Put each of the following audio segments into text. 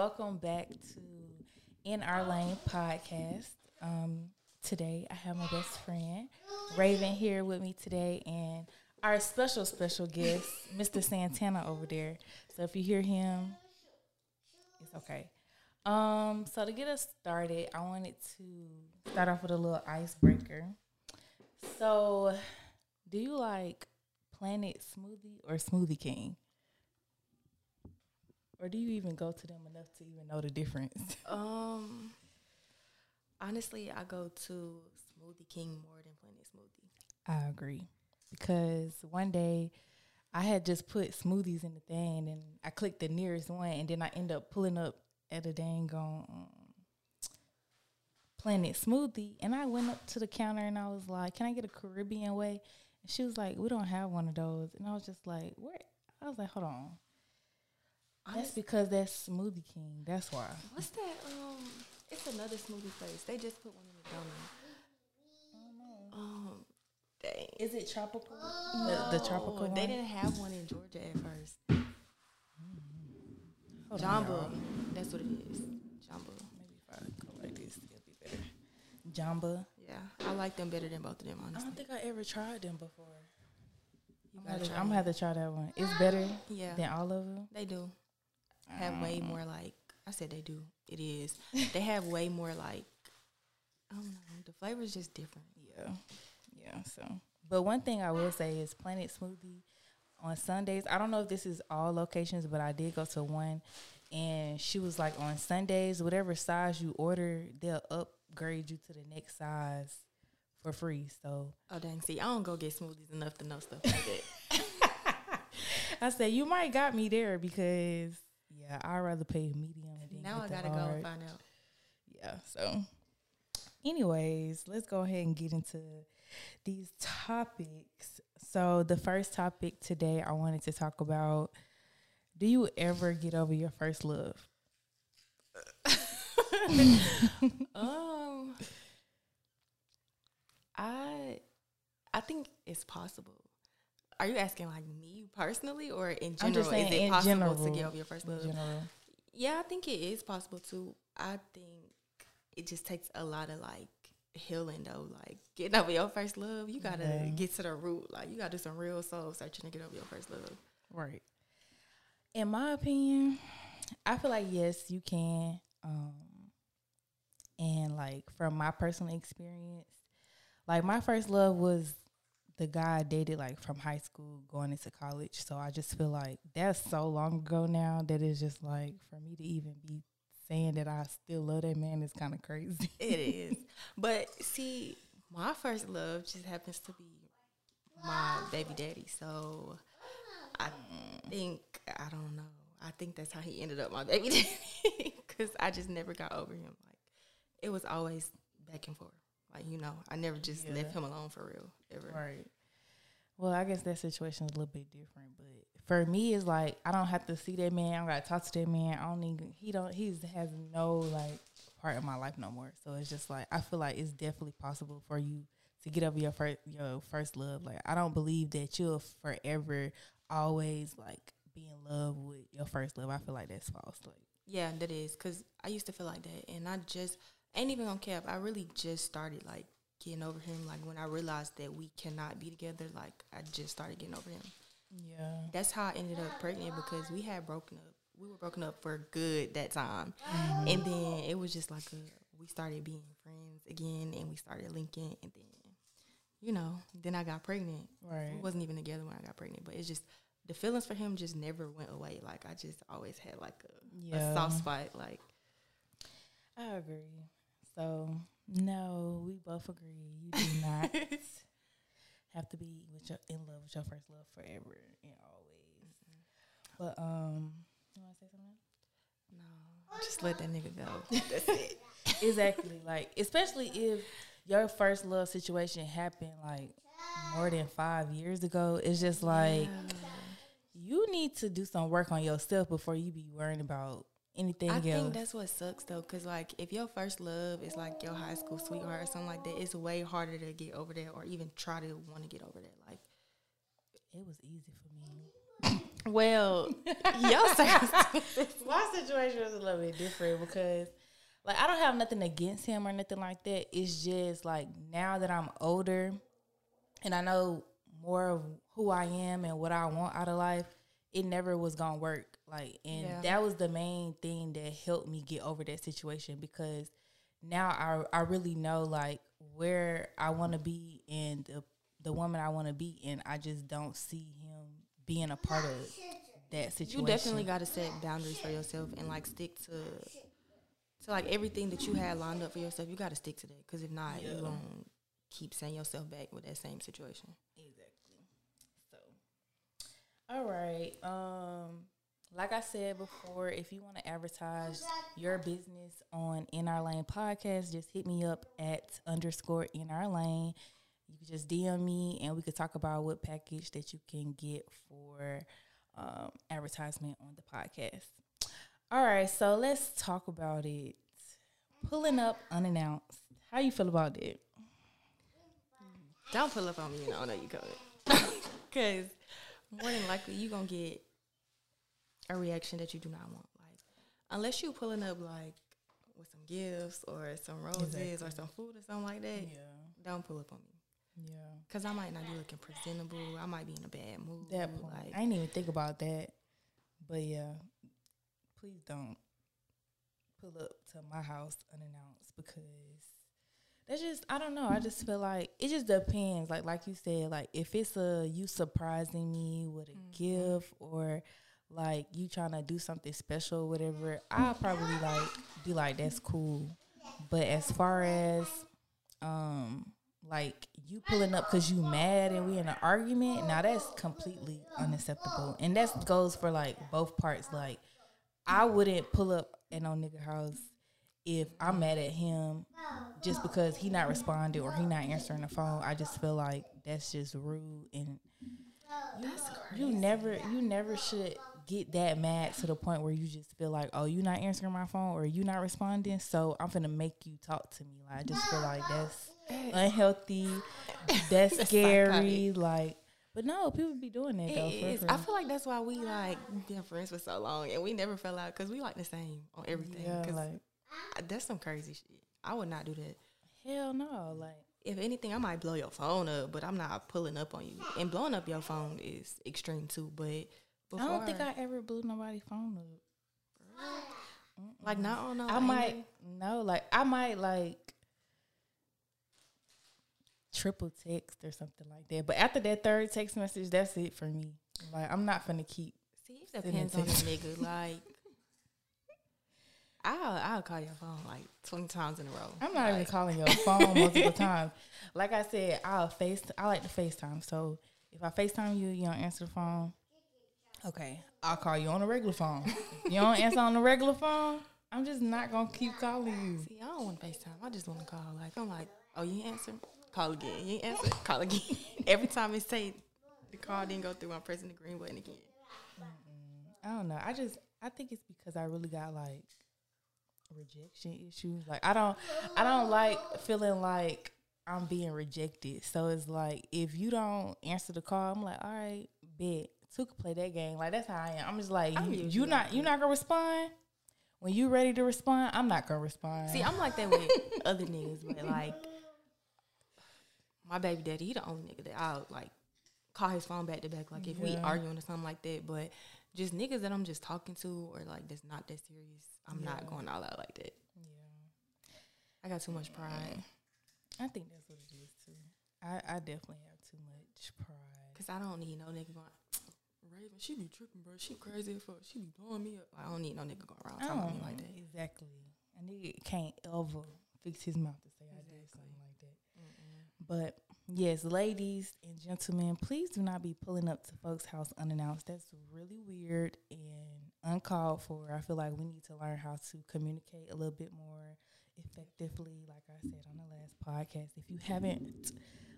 welcome back to In Our Lane podcast. Um, today I have my best friend Raven here with me today, and our special special guest, Mr. Santana over there. So if you hear him, it's okay. Um, so to get us started, I wanted to start off with a little icebreaker. So, do you like Planet Smoothie or Smoothie King? Or do you even go to them enough to even know the difference? Um, honestly, I go to Smoothie King more than Planet Smoothie. I agree. Because one day I had just put smoothies in the thing and I clicked the nearest one and then I end up pulling up at a dang on um, Planet Smoothie and I went up to the counter and I was like, Can I get a Caribbean way? And she was like, We don't have one of those. And I was just like, Where? I was like, Hold on. That's because that's Smoothie King. That's why. What's that? Um, it's another smoothie place. They just put one in the donut. Um, dang. Is it tropical? The, the tropical one? They didn't have one in Georgia at first. Hold on. Jamba. That's what it is. Jamba. Maybe if I go like this, it'll be better. Jamba. Yeah, I like them better than both of them. I don't think I ever tried them before. You I'm gotta gonna, I'm gonna have to try that one. It's better Yeah, than all of them. they do have way um, more like. I said they do. It is. they have way more like. I don't know. The flavor is just different. Yeah, yeah. So, but one thing I will say is Planet Smoothie on Sundays. I don't know if this is all locations, but I did go to one, and she was like on Sundays, whatever size you order, they'll upgrade you to the next size for free. So Oh dang! See, I don't go get smoothies enough to know stuff like that. I said you might got me there because yeah, I'd rather pay medium. Than now I gotta go and find out. yeah so anyways let's go ahead and get into these topics so the first topic today i wanted to talk about do you ever get over your first love Um, I, I think it's possible. Are you asking like me personally, or in I'm general? just saying is it in possible general, to get over your first love? general Yeah, I think it is possible too. I think it just takes a lot of like healing though. Like getting over your first love, you gotta Yeah. get to the root. Like you gotta do some real soul searching to get over your first love. right in my opinion i feel like yes you can um and like from my personal experience like my first love was the guy I dated like from high school going into college. So I just feel like that's so long ago now that it's just like for me to even be saying that I still love that man is kind of crazy. It is. But see, my first love just happens to be my baby daddy. So I think, I don't know. I think that's how he ended up my baby daddy. Because I just never got over him. Like, it was always back and forth. Like, you know, I never just Yeah. left him alone for real, ever. right. Well, I guess that situation is a little bit different, but for me, it's like I don't have to see that man. I don't got to talk to that man. I don't even. He don't. he has no like part of my life no more. So it's just like I feel like it's definitely possible for you to get over your first your first love. Like I don't believe that you'll forever always like be in love with your first love. I feel like that's false. Like Yeah, that is because I used to feel like that, and I just ain't even gonna cap. I really just started like getting over him. Like when I realized that we cannot be together, like I just started getting over him. yeah, That's how I ended up pregnant because we had broken up. We were broken up for good that time, mm-hmm. and then it was just like a, we started being friends again, and we started linking, and then you know, then I got pregnant. right. We wasn't even together when I got pregnant, but it's just the feelings for him just never went away. Like I just always had like a, a soft spot. Like I agree. So no, we both agree. You do not have to be with your in love with your first love forever and always. But um, you want to say something? no, just let that nigga go. That's it. exactly. Like especially if your first love situation happened like more than five years ago. It's just like you need to do some work on yourself before you be worrying about anything I else. think that's what sucks though, cause like if your first love is like your high school sweetheart or something like that, it's way harder to get over that or even try to want to get over that. Like it was easy for me. Well, your. My situation was a little bit different because, like, I don't have nothing against him or nothing like that. It's just like now that I'm older, and I know more of who I am and what I want out of life. It never was gonna work. Like, and Yeah. that was the main thing that helped me get over that situation because now I I really know like where I want to be and the the woman I want to be, and I just don't see him being a part of that situation. You definitely got to set boundaries for yourself and like stick to to like everything that you had lined up for yourself. You got to stick to that because if not, Yeah. you won't keep setting yourself back with that same situation. Exactly. So, all right. Um, like I said before, if you want to advertise your business on In Our Lane podcast, just hit me up at underscore In Our Lane. You can just DM me, and we could talk about what package that you can get for um, advertisement on the podcast. All right, so let's talk about it. Pulling up unannounced. How you feel about that? Don't pull up on me and I know you covered. Because more than likely you're going to get a reaction that you do not want. Like, unless you pulling up like with some gifts or some roses or some food or something like that, don't pull up on me. yeah. Because I might not be looking presentable. I might be in a bad mood. that point. Like, I didn't even think about that. But yeah, please don't pull up to my house unannounced because that's just I don't know. I just feel like it just depends. Like like you said, like if it's a you surprising me with a mm-hmm. gift or like you trying to do something special, whatever, I'll probably like be like that's cool. But as far as um like you pulling up because you mad and we in an argument now that's completely unacceptable. And that goes for like both parts. Like i wouldn't pull up at no nigga house if i'm mad at him just because he not responding or he not answering the phone. I just feel like that's just rude and you, you never you never should get that mad to the point where you just feel like oh you not answering my phone or you not responding so i'm gonna make you talk to me like i just feel like that's unhealthy that's That's scary like but no people be doing that It though is. I feel like that's why we like been friends for so long, and we never fell out because we like the same on everything. yeah like that's some crazy shit. I would not do that. hell no like If anything, I might blow your phone up, but I'm not pulling up on you. And blowing up your phone is extreme too. But before, i don't think i ever blew nobody's phone up like not on no. I might no, like I might like triple text or something like that. But after that third text message, that's it for me. Like I'm not gonna keep. See, it depends on the nigga. Like, I'll I'll call your phone like twenty times in a row. I'm not even calling your phone multiple times. Like I said, I'll face. I like to FaceTime. So if I FaceTime you, you don't answer the phone. Okay, I'll call you on a regular phone. You don't answer on the regular phone, I'm just not gonna keep calling you. See, I don't want to FaceTime. I just want to call. Like, I'm like, oh, you answer? Call again. You answer? Call again. Every time it say the call didn't go through, I'm pressing the green button again. I don't know. I just I think it's because I really got like rejection issues. Like I don't I don't like feeling like I'm being rejected. So it's like if you don't answer the call, I'm like, all right, bet. Could play that game. Like that's how I am. I'm just like I'm you, you not you not gonna respond. When you ready to respond, I'm not gonna respond. See, I'm like that with other niggas, but like my baby daddy, he the only nigga that I'll like call his phone back to back. Like if we arguing or something like that, but just niggas that I'm just talking to or like that's not that serious, I'm not going all out like that. yeah. I got too much pride I think that's what it is too. I, I definitely have too much pride. because I don't need no nigga going. Raven, she be tripping, bro. She crazy as fuck. She be blowing me up. I don't need no nigga going around talking to me like that. Exactly. A nigga can't ever fix his mouth to say I did something like that. But yes, ladies and gentlemen, please do not be pulling up to folks' house unannounced. That's really weird and uncalled for. I feel like we need to learn how to communicate a little bit more effectively, like I said on the last podcast. If you haven't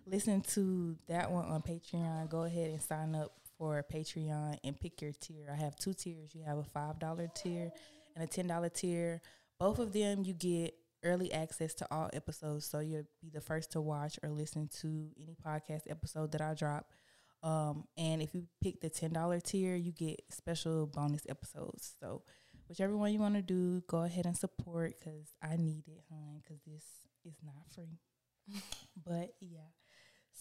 listened to that one on Patreon, go ahead and sign up for Patreon and pick your tier. I have two tiers. You have a five dollar tier and a ten dollar tier. Both of them you get early access to all episodes, so you'll be the first to watch or listen to any podcast episode that I drop. Um, and if you pick the ten dollar tier, you get special bonus episodes. So whichever one you want to do, go ahead and support because I need it, hon. Because this is not free. but yeah.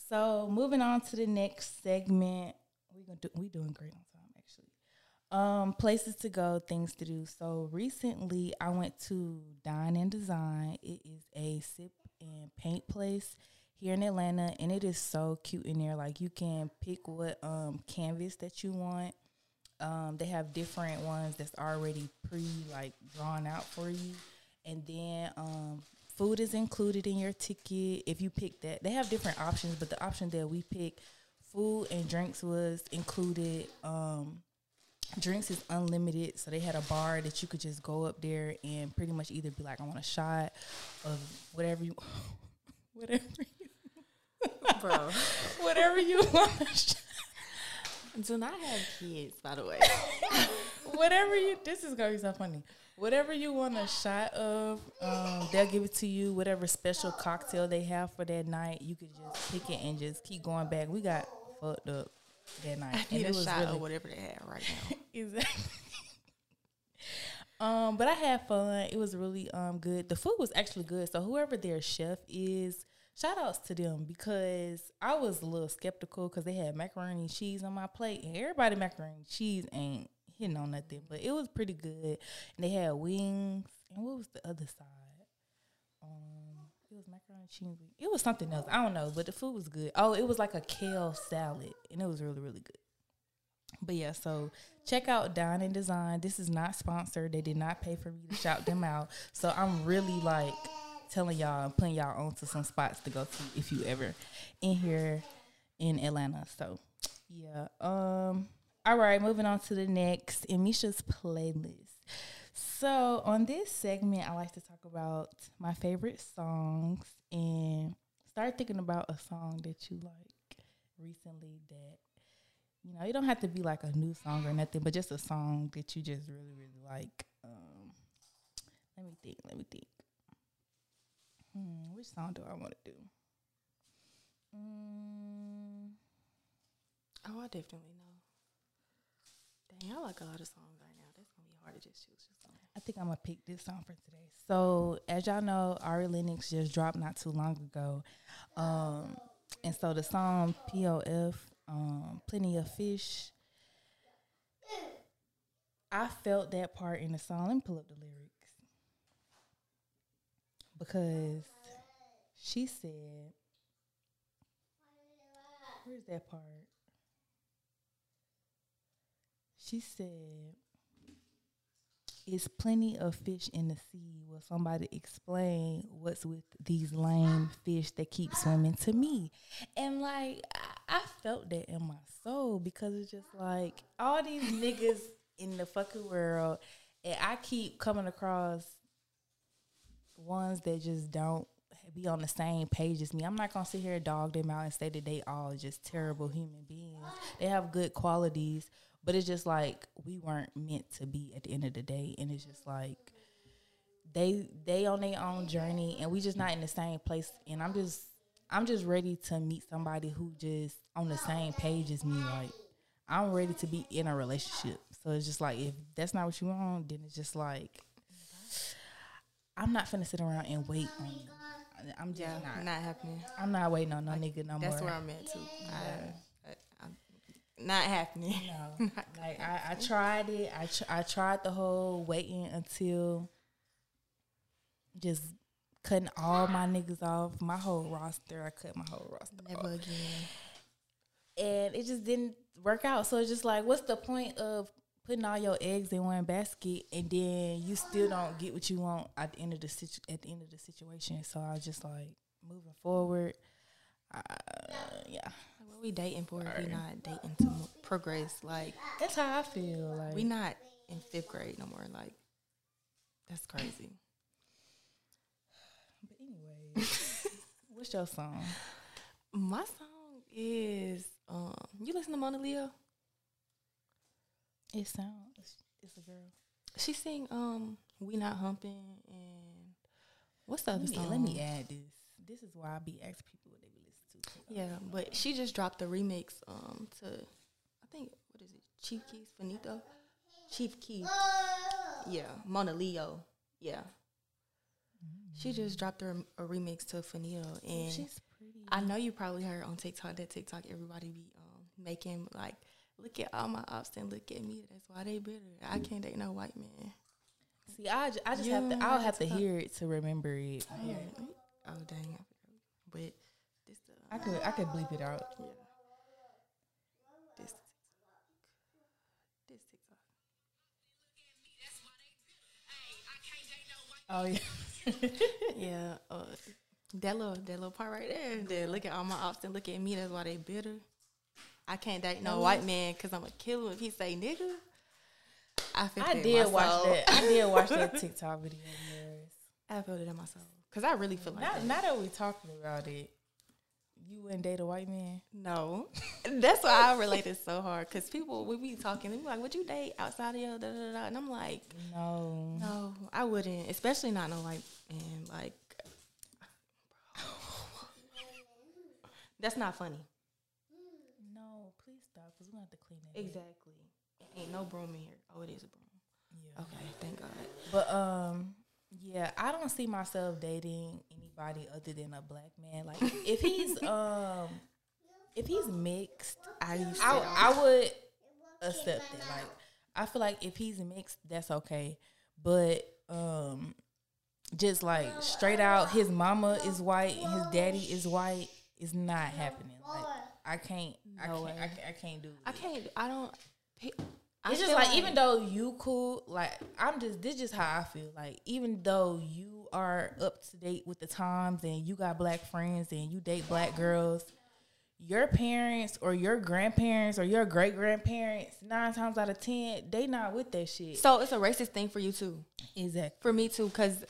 So moving on to the next segment, we gonna do. We doing great on time actually. Um, places to go, things to do. So recently, I went to Dine and Design. It is a sip and paint place here in Atlanta, and it is so cute in there. Like you can pick what um canvas that you want. Um, they have different ones that's already pre like drawn out for you, and then um, food is included in your ticket if you pick that. They have different options, but the option that we picked, food and drinks was included. Um, drinks is unlimited, so they had a bar that you could just go up there and pretty much either be like, I want a shot of whatever you, whatever you, Bro. whatever you want. Do not have kids, by the way. whatever you this is gonna be so funny. Whatever you want a shot of, um, they'll give it to you. Whatever special cocktail they have for that night, you could just pick it and just keep going back. We got fucked up that night. I need a shot of whatever they have right now. exactly. um, but I had fun. It was really um good. The food was actually good. So whoever their chef is, shout outs to them because I was a little skeptical because they had macaroni and cheese on my plate, and everybody macaroni and cheese ain't hitting on nothing, but it was pretty good. And they had wings. And what was the other side? Was macaroni and cheese. It was something else. I don't know, but the food was good. Oh, it was like a kale salad, and it was really really good. But yeah, so check out Dine and Design. This is not sponsored. They did not pay for me to shout them out. So I'm really like telling y'all and putting y'all onto some spots to go to if you ever in here in Atlanta. So yeah. Um all right, moving on to the next Emmeisha's playlist. So on this segment, I like to talk about my favorite songs and start thinking about a song that you like recently that you know, you don't have to be like a new song or nothing, but just a song that you just really, really like. Um, let me think. Let me think. Hmm, which song do I want to do? Mm, Oh, I definitely know. Dang, I like a lot of songs right now. That's gonna be hard to just choose just. I think I'm gonna pick this song for today. So, as y'all know, Ari Lennox just dropped not too long ago, um, and so the song "POF," um, "Plenty of Fish." I felt that part in the song. Let me pull up the lyrics because she said, "Where's that part?" She said, "It's plenty of fish in the sea. Will somebody explain what's with these lame fish that keep swimming to me?" And like, I, I felt that in my soul because it's just like all these niggas in the fucking world, and I keep coming across ones that just don't be on the same page as me. I'm not gonna sit here and dog them out and say that they all just terrible human beings. They have good qualities, but it's just like we weren't meant to be at the end of the day, and it's just like they they on their own journey, and we just not in the same place. And I'm just I'm just ready to meet somebody who just on the same page as me. Like I'm ready to be in a relationship. So it's just like if that's not what you want, then it's just like I'm not finna sit around and wait on you. I'm just Yeah, not. not, happening. I'm not waiting on no nigga no That's more. That's where I'm at too. I, I, not happening. no, like I, I tried it. I tr- I tried the whole waiting until just cutting all my niggas off, my whole roster. I cut my whole roster Never off, again. and it just didn't work out. So it's just like, what's the point of putting all your eggs in one basket and then you still don't get what you want at the end of the situ- at the end of the situation? So I was just like moving forward. Uh, yeah, we dating for if we not dating to progress? Like that's how I feel. Like we not in fifth grade no more. Like that's crazy. But anyway, what's your song? My song is um. You listen to Mona Leo? It sounds. It's, it's a girl. She sing um. We not humping and what's the other Let me, song? let me add this. This is why I be asking people what they be listening to. Yeah, but she just dropped a remix um to I think what is it? Chief Keef's Finito? Chief Keef. Yeah, Mona Leo. Yeah. She just dropped her a remix to Finito and She's pretty. I know you probably heard on TikTok that TikTok everybody be um making like look at all my ops and look at me. That's why they bitter. I can't date no white man. See, I, ju- I just You have to. I'll have to hear it to remember it. Here. Oh dang. But the I could I could bleep it out. Yeah. This TikTok. This TikTok. Oh yeah. Yeah. Uh, that little that little part right there. Then look at all my ops and look at me. That's why they bitter. I can't date no white man because I'm a killer if he say nigga. I feel I that did watch that. I did watch that TikTok video yours. I feel it in my soul because I really feel like Now, that. now that we're talking about it, you wouldn't date a white man. No, that's why I related so hard because people we be talking. They be like, "Would you date outside of your?" Da, da, da, and I'm like, No. No, I wouldn't, especially not no white man. Like, that's not funny. No, please stop, cause we're gonna have to clean it. Exactly. Ain't no broom in here. Oh, it is a broom. Yeah. Okay, thank God. But um, yeah, I don't see myself dating anybody other than a black man. Like if he's um, if he's mixed, I used. I I would accept that. Like I feel like if he's mixed, that's okay. But um, just like straight out, his mama is white and his daddy is white. Is not happening. Like I can't. I No can't. I, can't- I can't do. It. I can't. I don't. I it's just feel like, even though you cool, like I'm just this just how I feel. Like even though you are up to date with the times and you got black friends and you date black girls, your parents or your grandparents or your great grandparents, nine times out of ten, they not with that shit. So it's a racist thing for you too. exactly. For me too, because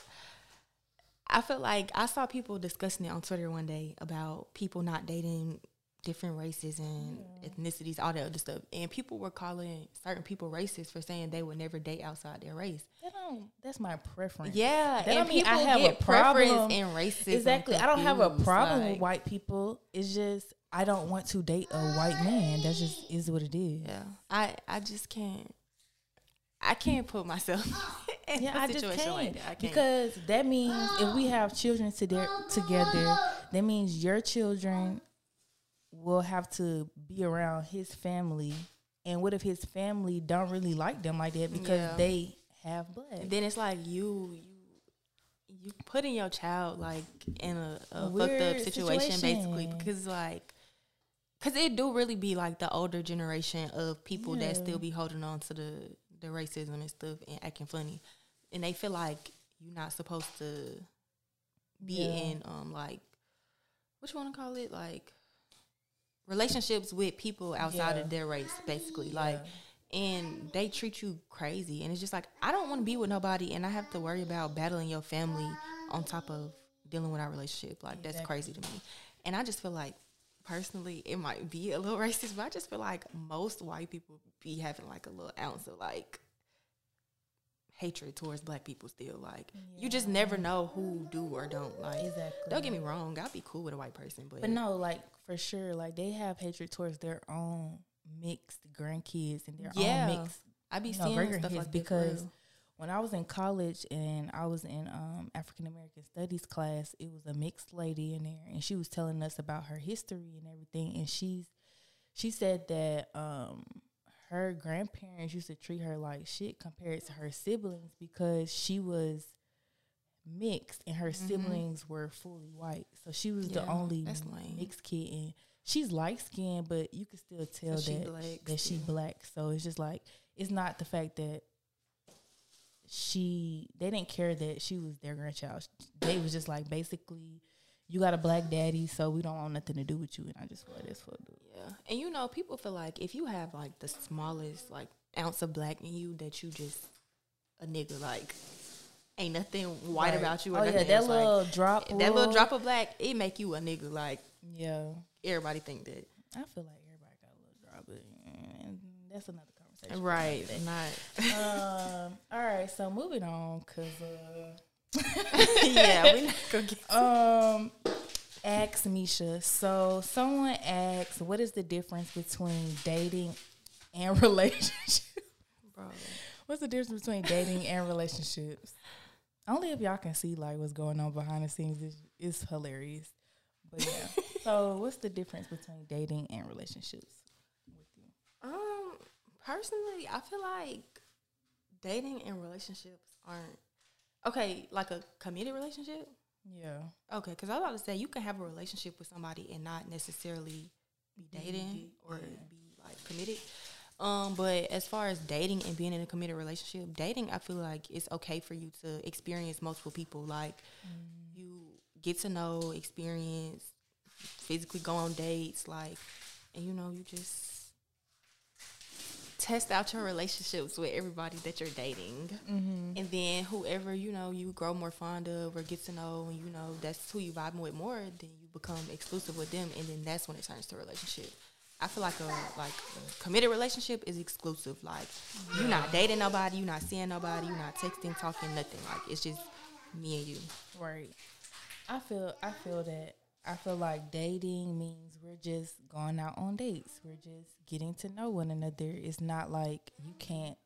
I feel like I saw people discussing it on Twitter one day about people not dating different races and ethnicities, all that other stuff. And people were calling certain people racist for saying they would never date outside their race. That don't. That's my preference. Yeah, That and mean I have a preference problem. in racism. Exactly. I don't have a problem with white people. It's just I don't want to date a white man. That just is what it is. Yeah, I I just can't. I can't put myself in Yeah, a I just situation can't, like that. I can't. because that means if we have children together, together, that means your children will have to be around his family. And what if his family don't really like them like that because Yeah. they have blood? then it's like you you you putting your child like in a, a fucked up situation, basically because like because it do really be like the older generation of people that still be holding on to the the racism and stuff and acting funny and they feel like you're not supposed to be Yeah. in um like what you want to call it like relationships with people outside Yeah. of their race basically like and they treat you crazy and it's just like i don't want to be with nobody and i have to worry about battling your family on top of dealing with our relationship like that's crazy to me. And i just feel like personally it might be a little racist but i just feel like most white people be having like a little ounce of like hatred towards black people still like you just never know who do or don't like Exactly. don't get me wrong i'll be cool with a white person but, But no, like for sure, like they have hatred towards their own mixed grandkids and their Yeah. own mixed i be you know, seeing stuff like because when I was in college and I was in um, African American Studies class, it was a mixed lady in there, and she was telling us about her history and everything. And she's she said that um, her grandparents used to treat her like shit compared to her siblings because she was mixed and her siblings were fully white. So she was the Mm-hmm. Only mixed kid, and she's light skinned, but you can still tell she that black that she still. black. So it's just like it's not the fact that she they didn't care that she was their grandchild. They was just like basically you got a black daddy, so we don't want nothing to do with you. And I just feel like that's fucked up. Yeah, and you know, people feel like if you have like the smallest like ounce of black in you, that you just a nigga. Like, ain't nothing white Right. about you. Or Oh yeah, nothing that else. Like, little drop, that little little- drop of black, it make you a nigga. Like Yeah, everybody think that. I feel like everybody got a little drop, but mm, that's another conversation. Right, not. um. All right. So moving on, cause uh, yeah, we not gonna get. um, ask Misha. So someone asks, what is the difference between dating and relationships? Bro. What's the difference between dating and relationships? Only if y'all can see like what's going on behind the scenes is it's hilarious. But yeah. so what's the difference between dating and relationships with you? Um, personally, I feel like dating and relationships aren't okay. Like a committed relationship. Yeah. Okay, because I was about to say you can have a relationship with somebody and not necessarily be dating or be like committed. Um, but as far as dating and being in a committed relationship, dating, I feel like it's okay for you to experience multiple people. Like you get to know, experience, physically go on dates, like, and you know, you just test out your relationships with everybody that you're dating, mm-hmm. and then whoever you know you grow more fond of or get to know, and you know that's who you vibing with more, then you become exclusive with them, and then that's when it turns to a relationship. I feel like a like a committed relationship is exclusive. Like you're not dating nobody, you're not seeing nobody, you're not texting, talking, nothing. Like it's just me and you. Right. I feel I feel that I feel like dating means we're just going out on dates. We're just getting to know one another. It's not like you can't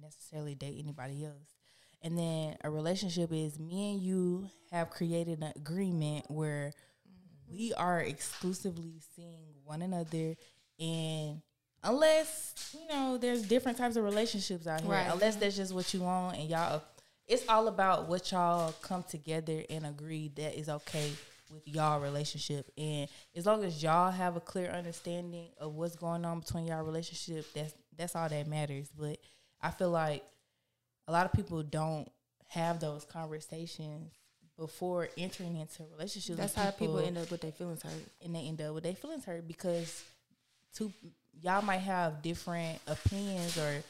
necessarily date anybody else. And then a relationship is me and you have created an agreement where mm-hmm. we are exclusively seeing one another and unless you know there's different types of relationships out here Right. unless mm-hmm. that's just what you want and y'all it's all about what y'all come together and agree that is okay with y'all relationship and as long as y'all have a clear understanding of what's going on between y'all relationship that's that's all that matters but i feel like a lot of people don't have those conversations before entering into relationships That's how people end up with their feelings hurt. and they end up with their feelings hurt because two y'all might have different opinions or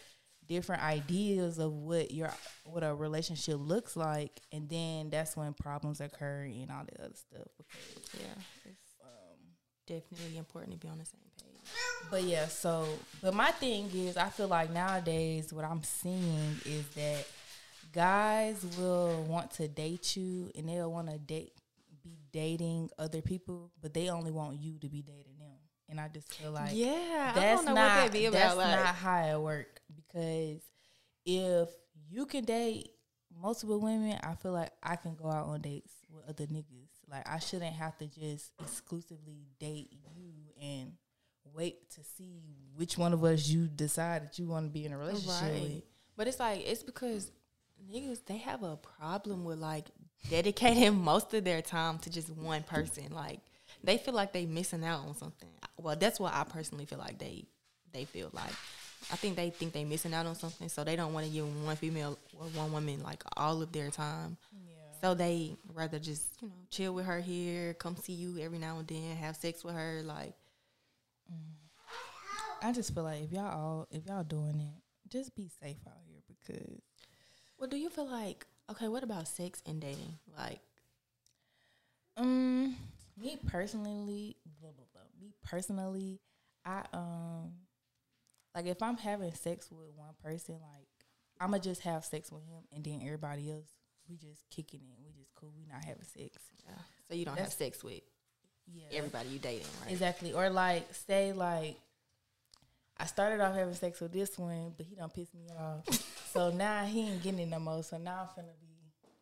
different ideas of what your what a relationship looks like and then that's when problems occur and all the other stuff because Yeah, it's um, definitely important to be on the same page. But yeah, so but my thing is I feel like nowadays what I'm seeing is that guys will want to date you and they'll want to date be dating other people, but they only want you to be dating them. And I just feel like yeah, I that's don't know not what that be that's. Like, not how it work because if you can date multiple women, I feel like I can go out on dates with other niggas. Like I shouldn't have to just exclusively date you and wait to see which one of us you decide that you want to be in a relationship with. But it's like it's because niggas they have a problem with like dedicating most of their time to just one person. Like they feel like they missing out on something. Well, that's what I personally feel like they they feel like. I think they think they missing out on something, so they don't want to give one female or one woman like all of their time. So they rather just you know chill with her here, come see you every now and then, have sex with her. Like I just feel like if y'all all if y'all doing it, just be safe out here because Well, do you feel like okay? What about sex and dating? Like, Um, me personally, blah, blah, blah. me personally, I um, like if I'm having sex with one person, like I'ma just have sex with him, and then everybody else, we just kicking it, we just cool, we not having sex. yeah. so you don't That's- have sex with Yeah, everybody you dating, right? exactly. Or like say like I started off having sex with this one, but he don't piss me off, so now he ain't getting it no more. So now I'm finna be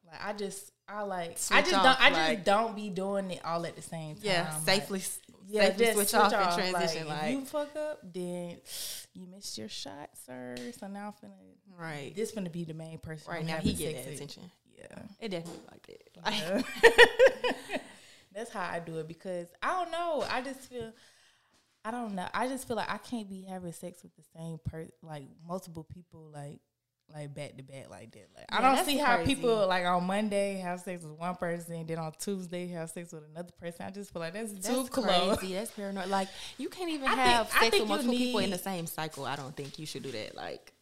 like I just. I like. I just off, don't. I like- just don't be doing it all at the same time. Yeah, like- safely, Yeah, safely just switch, off, and transition. Like, Like, if you fuck up, then you missed your shot, sir. So now I'm finna right, this finna be the main person. right now he get sex that with. attention. Yeah. It definitely like that. Like, That's how I do it because I don't know. I just feel I don't know. I just feel like I can't be having sex with the same person, like multiple people, like like back to back like that. Like I don't see how crazy. people like on Monday have sex with one person, then on Tuesday have sex with another person. I just feel like that's, that's too close. crazy. That's paranoid. Like, you can't even I have I sex with multiple people in the same cycle. I don't think you should do that. Like,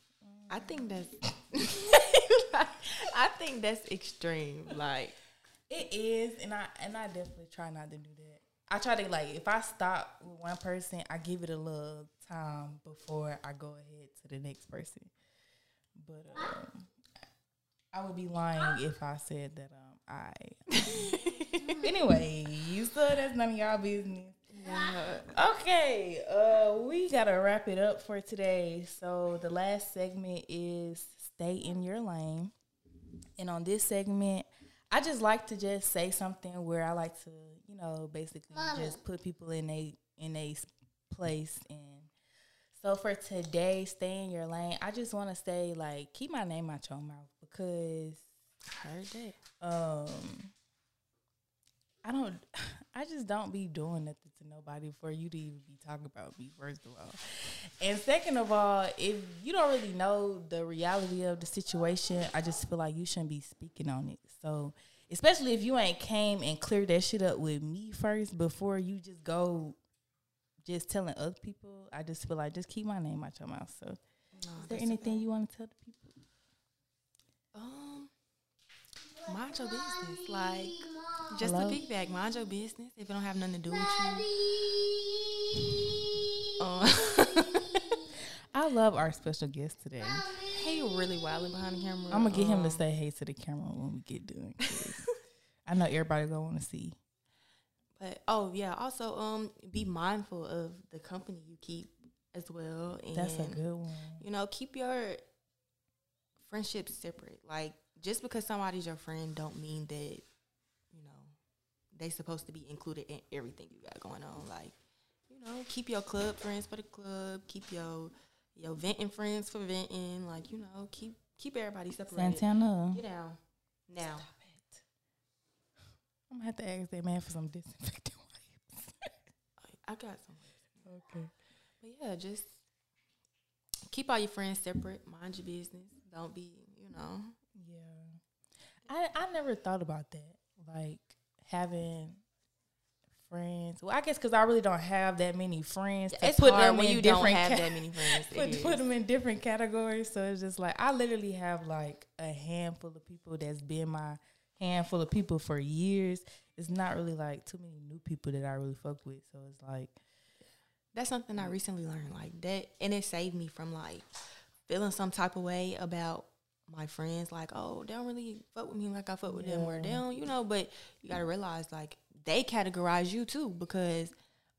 I think that's. like, I think that's extreme. Like, It is, and I and I definitely try not to do that. I try to like if I stop with one person, I give it a little time before I go ahead to the next person. But um, I would be lying if I said that um, I. anyway, you so that's none of y'all business. Okay, uh, we gotta wrap it up for today. So the last segment is stay in your lane, and on this segment, I just like to just say something where I like to, you know, basically Mama. just put people in a in a place and. So for today, stay in your lane. I just want to say, like, keep my name out your mouth because I heard that. Um, I don't. I just don't be doing nothing to nobody for you to even be talking about me. First of all, and second of all, if you don't really know the reality of the situation, I just feel like you shouldn't be speaking on it. So, especially if you ain't came and cleared that shit up with me first before you just go, just telling other people. I just feel like just keep my name out your mouth. So, no, is there anything okay. you want to tell the people? Um, mind your business, like just Hello? feedback. Mind your business. If it don't have nothing to do with you. Uh, I love our special guest today. He really wilding behind the camera. I'm gonna get um, him to say hey to the camera when we get done. I know everybody gonna want to see. But oh yeah, also um, be mindful of the company you keep as well. And, That's a good one. You know, keep your friendships separate. Like just because somebody's your friend, don't mean that you know they supposed to be included in everything you got going on. Like, you know, keep your club friends for the club, keep your your venting friends for venting. Like, you know, keep keep everybody separated. Santana. Get down. Now. I'm gonna have to ask that man for some disinfectant wipes. Oh, I got some. Okay. But yeah, just keep all your friends separate. Mind your business. Don't be, you know. Yeah. I I never thought about that. Like having friends. Well, I guess because I really don't have that many friends. To it's put them when you don't have ca- that many friends. put, put them in different categories. So it's just like I literally have like a handful of people that's been my handful of people for years. It's not really like too many new people that I really fuck with. So it's like that's something I recently learned. Like that, and it saved me from like feeling some type of way about my friends like, oh, they don't really fuck with me like I fuck with yeah. them, or they don't, you know. But you gotta realize like they categorize you too because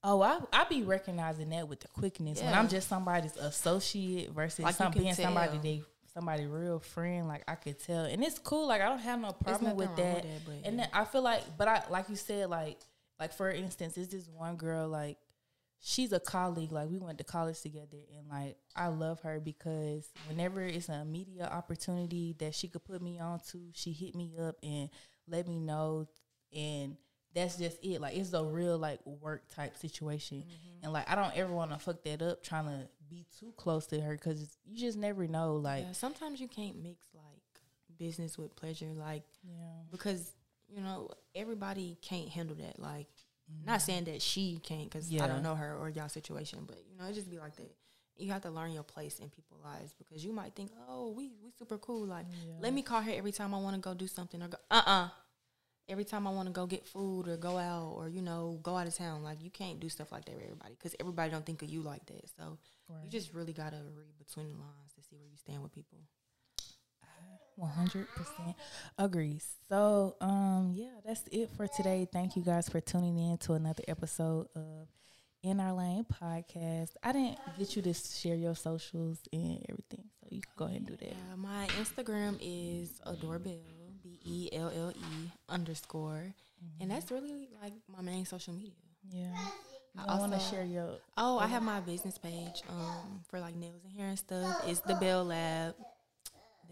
oh, I I be recognizing that with the quickness yeah. when I'm just somebody's associate versus like some, being tell. somebody they somebody real friend. Like I could tell, and it's cool. Like I don't have no problem with that. with that. and then I feel like, but I like you said, like like for instance, is this one girl like she's a colleague. Like we went to college together, and like I love her because whenever it's a media opportunity that she could put me on to, she hit me up and let me know, and that's just it. Like it's a real like work type situation, mm-hmm. and like I don't ever want to fuck that up trying to be too close to her because you just never know. Like yeah, sometimes you can't mix like business with pleasure, like yeah, because you know everybody can't handle that. Like Mm-hmm. Not saying that she can't, because yeah. I don't know her or y'all situation, but you know, it just be like that. You have to learn your place in people's lives because you might think, oh, we we super cool. Like, yeah. let me call her every time I want to go do something or go. Uh uh Every time I want to go get food or go out or you know go out of town, like you can't do stuff like that with everybody because everybody don't think of you like that. So right. you just really gotta read between the lines to see where you stand with people. One hundred percent agree. So, um, yeah, that's it for today. Thank you guys for tuning in to another episode of In Our Lane podcast. I didn't get you to share your socials and everything, so you can go ahead and do that. Yeah, my Instagram is Adorbell B E L L E underscore, mm-hmm. and that's really like my main social media. Yeah. I want to share your. Oh, I have my business page um, for like nails and hair and stuff. It's the Bell Lab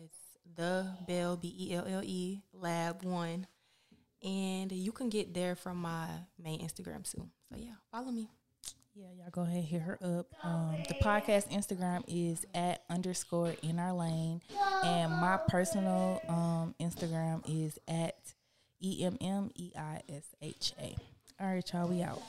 It's the Bell B E L L E Lab One, and you can get there from my main Instagram too. So yeah, follow me. Yeah, y'all go ahead and hit her up. Um, the podcast Instagram is at underscore in our lane, and my personal um, Instagram is at e m m e i s h a. All right, y'all, we out.